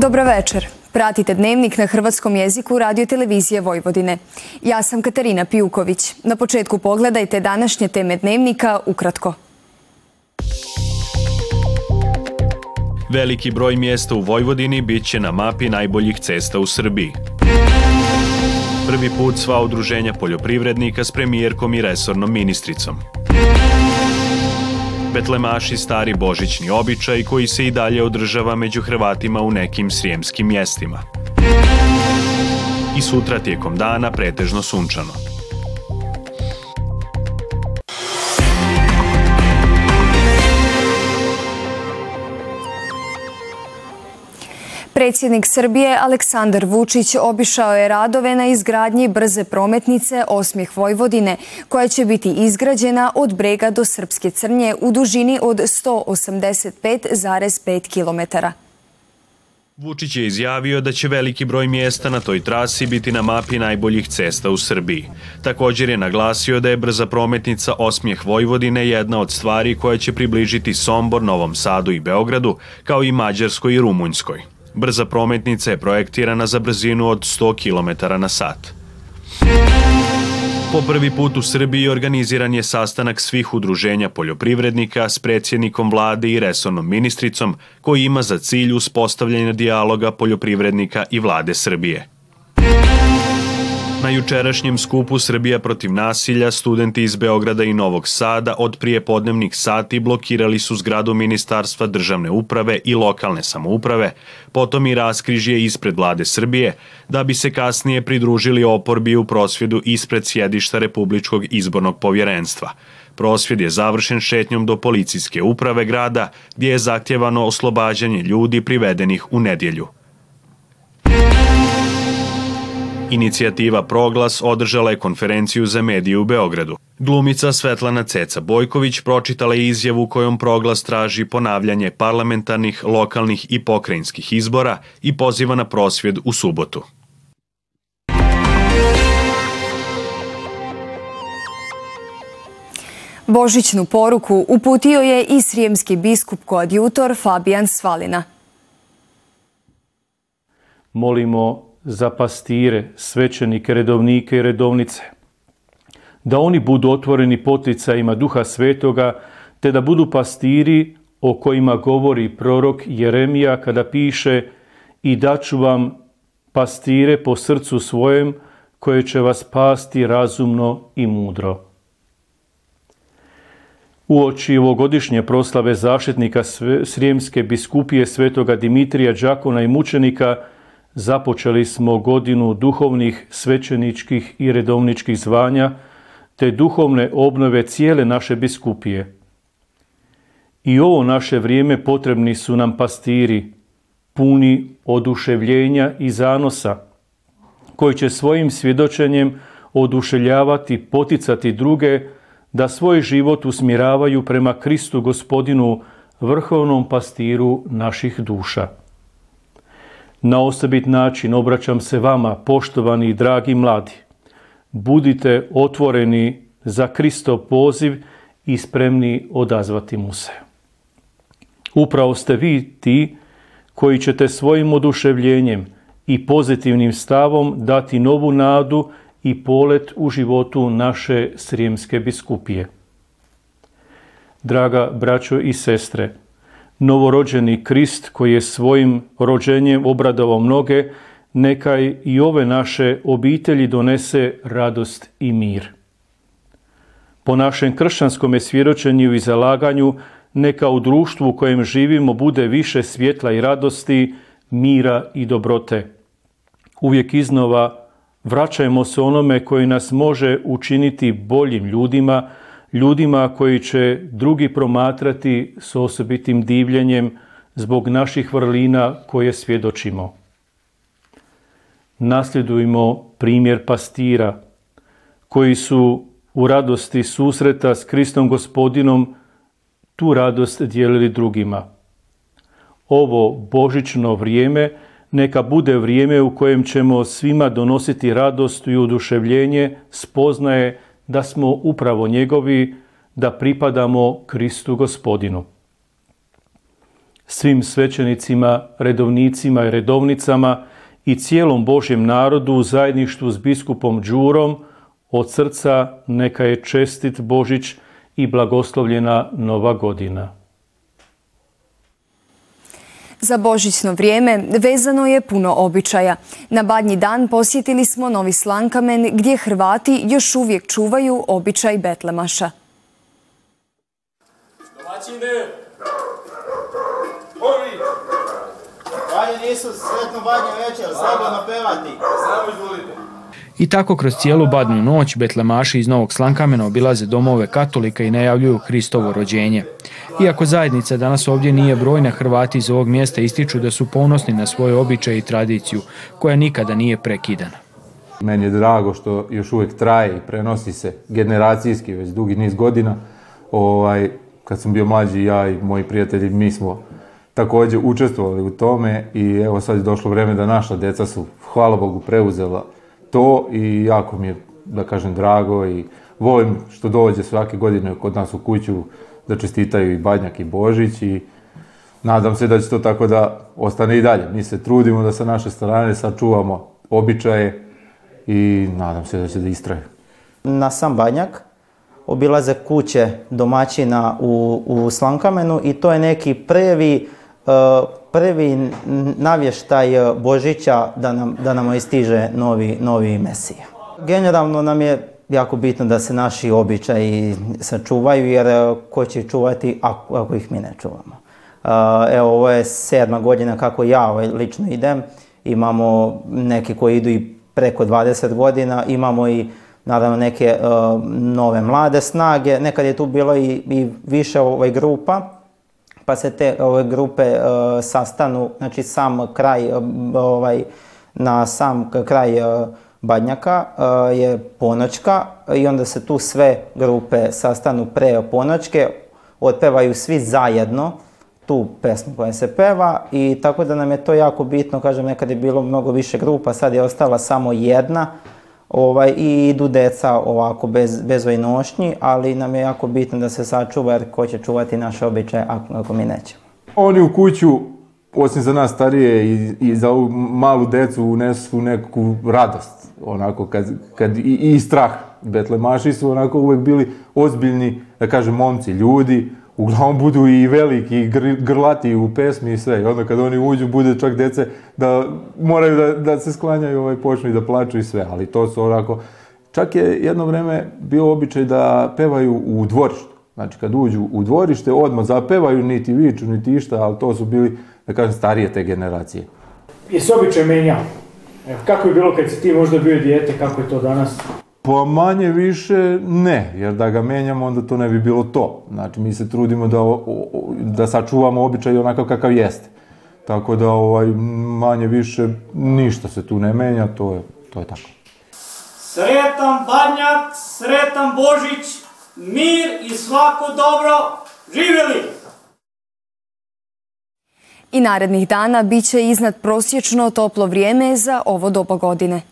Dobro večer. Pratite dnevnik na hrvatskom jeziku radio televizije Vojvodine. Ja sam Katarina Pijuković. Na početku pogledajte današnje teme dnevnika ukratko. Veliki broj mjesta u Vojvodini bit će na mapi najboljih cesta u Srbiji. Prvi put sva udruženja poljoprivrednika s premijerkom i resornom ministricom. Betlemaši stari božićni običaj koji se i dalje održava među Hrvatima u nekim srijemskim mjestima. I sutra tijekom dana pretežno sunčano. Predsjednik Srbije Aleksandar Vučić obišao je radove na izgradnji brze prometnice Osmijeh Vojvodine, koja će biti izgrađena od Brega do Srpske Crnje u dužini od 185,5 km. Vučić je izjavio da će veliki broj mjesta na toj trasi biti na mapi najboljih cesta u Srbiji. Također je naglasio da je brza prometnica Osmijeh Vojvodine jedna od stvari koja će približiti Sombor, Novom Sadu i Beogradu, kao i Mađarskoj i Rumunjskoj. Brza prometnica je projektirana za brzinu od 100 km na sat. Po prvi put u Srbiji organiziran je sastanak svih udruženja poljoprivrednika s predsjednikom vlade i resornom ministricom koji ima za cilj uspostavljanje dijaloga poljoprivrednika i vlade Srbije. Na jučerašnjem skupu Srbija protiv nasilja studenti iz Beograda i Novog Sada od prije podnevnih sati blokirali su zgradu Ministarstva državne uprave i lokalne samouprave, potom i raskrižje ispred vlade Srbije, da bi se kasnije pridružili oporbi u prosvjedu ispred sjedišta Republičkog izbornog povjerenstva. Prosvjed je završen šetnjom do policijske uprave grada, gdje je zahtjevano oslobađanje ljudi privedenih u nedjelju. Inicijativa Proglas održala je konferenciju za medije u Beogradu. Glumica Svetlana Ceca Bojković pročitala je izjavu kojom Proglas traži ponavljanje parlamentarnih, lokalnih i pokrajinskih izbora i poziva na prosvjed u subotu. Božićnu poruku uputio je i srijemski biskup koadjutor Fabijan Svalina. Molimo za pastire, svećenike, redovnike i redovnice. Da oni budu otvoreni poticajima duha svetoga, te da budu pastiri o kojima govori prorok Jeremija kada piše i daću vam pastire po srcu svojem koje će vas pasti razumno i mudro. U oči ovogodišnje proslave zaštitnika Srijemske biskupije svetoga Dimitrija Đakona i mučenika započeli smo godinu duhovnih, svećeničkih i redovničkih zvanja, te duhovne obnove cijele naše biskupije. I ovo naše vrijeme potrebni su nam pastiri, puni oduševljenja i zanosa, koji će svojim svjedočenjem oduševljavati, poticati druge da svoj život usmjeravaju prema Kristu gospodinu, vrhovnom pastiru naših duša. Na osobit način obraćam se vama, poštovani i dragi mladi. Budite otvoreni za Kristov poziv i spremni odazvati mu se. Upravo ste vi ti koji ćete svojim oduševljenjem i pozitivnim stavom dati novu nadu i polet u životu naše srijemske biskupije. Draga braćo i sestre, novorođeni Krist koji je svojim rođenjem obradovao mnoge, nekaj i ove naše obitelji donese radost i mir. Po našem kršćanskom svjedočenju i zalaganju, neka u društvu u kojem živimo bude više svjetla i radosti, mira i dobrote. Uvijek iznova vraćajmo se onome koji nas može učiniti boljim ljudima, ljudima koji će drugi promatrati s osobitim divljenjem zbog naših vrlina koje svjedočimo. Nasljedujmo primjer pastira koji su u radosti susreta s Kristom gospodinom tu radost dijelili drugima. Ovo božično vrijeme neka bude vrijeme u kojem ćemo svima donositi radost i oduševljenje, spoznaje da smo upravo njegovi, da pripadamo Kristu gospodinu. svim svećenicima, redovnicima i redovnicama i cijelom Božjem narodu u zajedništvu s biskupom Đurom od srca neka je čestit Božić i blagoslovljena nova godina. Za božićno vrijeme vezano je puno običaja. Na badnji dan posjetili smo Novi Slankamen gdje Hrvati još uvijek čuvaju običaj Betlemaša. Domaćine! Ovi! nisu sretno badnje večer, slobodno pevati. Samo izvolite. I tako kroz cijelu badnu noć betlemaši iz Novog Slankamena obilaze domove katolika i najavljuju Hristovo rođenje. Iako zajednica danas ovdje nije brojna, Hrvati iz ovog mjesta ističu da su ponosni na svoje običaje i tradiciju, koja nikada nije prekidana. Meni je drago što još uvijek traje i prenosi se generacijski već dugi niz godina. Ovaj, kad sam bio mlađi, ja i moji prijatelji, mi smo također učestvovali u tome i evo sad je došlo vrijeme da naša djeca su, hvala Bogu, preuzela to i jako mi je, da kažem, drago i volim što dođe svake godine kod nas u kuću da čestitaju i Badnjak i Božić i nadam se da će to tako da ostane i dalje. Mi se trudimo da sa naše strane sačuvamo običaje i nadam se da će da istraje. Na sam Badnjak obilaze kuće domaćina u, u Slankamenu i to je neki prvi prvi navještaj Božića da nam, da nam istiže novi, novi Mesija. Generalno nam je jako bitno da se naši običaji sačuvaju jer e, ko će čuvati ako, ih mi ne čuvamo. E, evo, ovo je sedma godina kako ja ovaj, lično idem. Imamo neki koji idu i preko 20 godina, imamo i naravno neke nove mlade snage. Nekad je tu bilo i, i više ovaj, grupa, pa se te ove grupe e, sastanu, znači sam kraj, e, ovaj, na sam kraj e, Badnjaka je ponoćka i onda se tu sve grupe sastanu pre ponoćke, otpevaju svi zajedno tu pesmu koja se peva i tako da nam je to jako bitno, kažem nekad je bilo mnogo više grupa, sad je ostala samo jedna, ovaj, i idu deca ovako bez, bez ovoj nošnji, ali nam je jako bitno da se sačuva jer ko će čuvati naše običaje ako, ako mi nećemo. Oni u kuću, osim za nas starije i, i za ovu malu decu unesu neku radost, onako kad, kad i, i strah. Betlemaši su onako uvijek bili ozbiljni, da kažem, momci, ljudi, uglavnom budu i veliki, i grlati u pesmi i sve. I onda kad oni uđu, bude čak dece da moraju da, da se sklanjaju, ovaj, počnu i da plaću i sve. Ali to su onako... Čak je jedno vrijeme bio običaj da pevaju u dvorištu. Znači kad uđu u dvorište, odmah zapevaju, niti viču, niti išta, ali to su bili, da kažem, starije te generacije. Je se običaj menjao? Kako je bilo kad si ti možda bio dijete, kako je to danas? Pa manje više ne, jer da ga menjamo onda to ne bi bilo to. Znači mi se trudimo da, da sačuvamo običaj onakav kakav jeste. Tako da ovaj, manje više ništa se tu ne menja, to je, to je tako. Sretan Badnjak, sretan Božić, mir i svako dobro, živjeli! I narednih dana bit će iznad prosječno toplo vrijeme za ovo doba godine.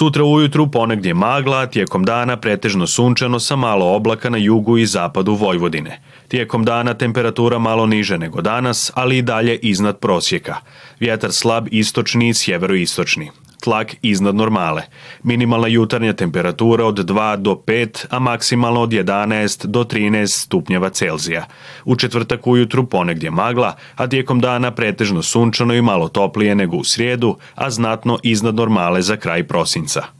Sutra ujutru ponegdje magla, tijekom dana pretežno sunčano sa malo oblaka na jugu i zapadu Vojvodine. Tijekom dana temperatura malo niže nego danas, ali i dalje iznad prosjeka. Vjetar slab istočni i sjeveroistočni tlak iznad normale. Minimalna jutarnja temperatura od 2 do 5, a maksimalno od 11 do 13 stupnjeva Celzija. U četvrtak ujutru ponegdje magla, a tijekom dana pretežno sunčano i malo toplije nego u srijedu, a znatno iznad normale za kraj prosinca.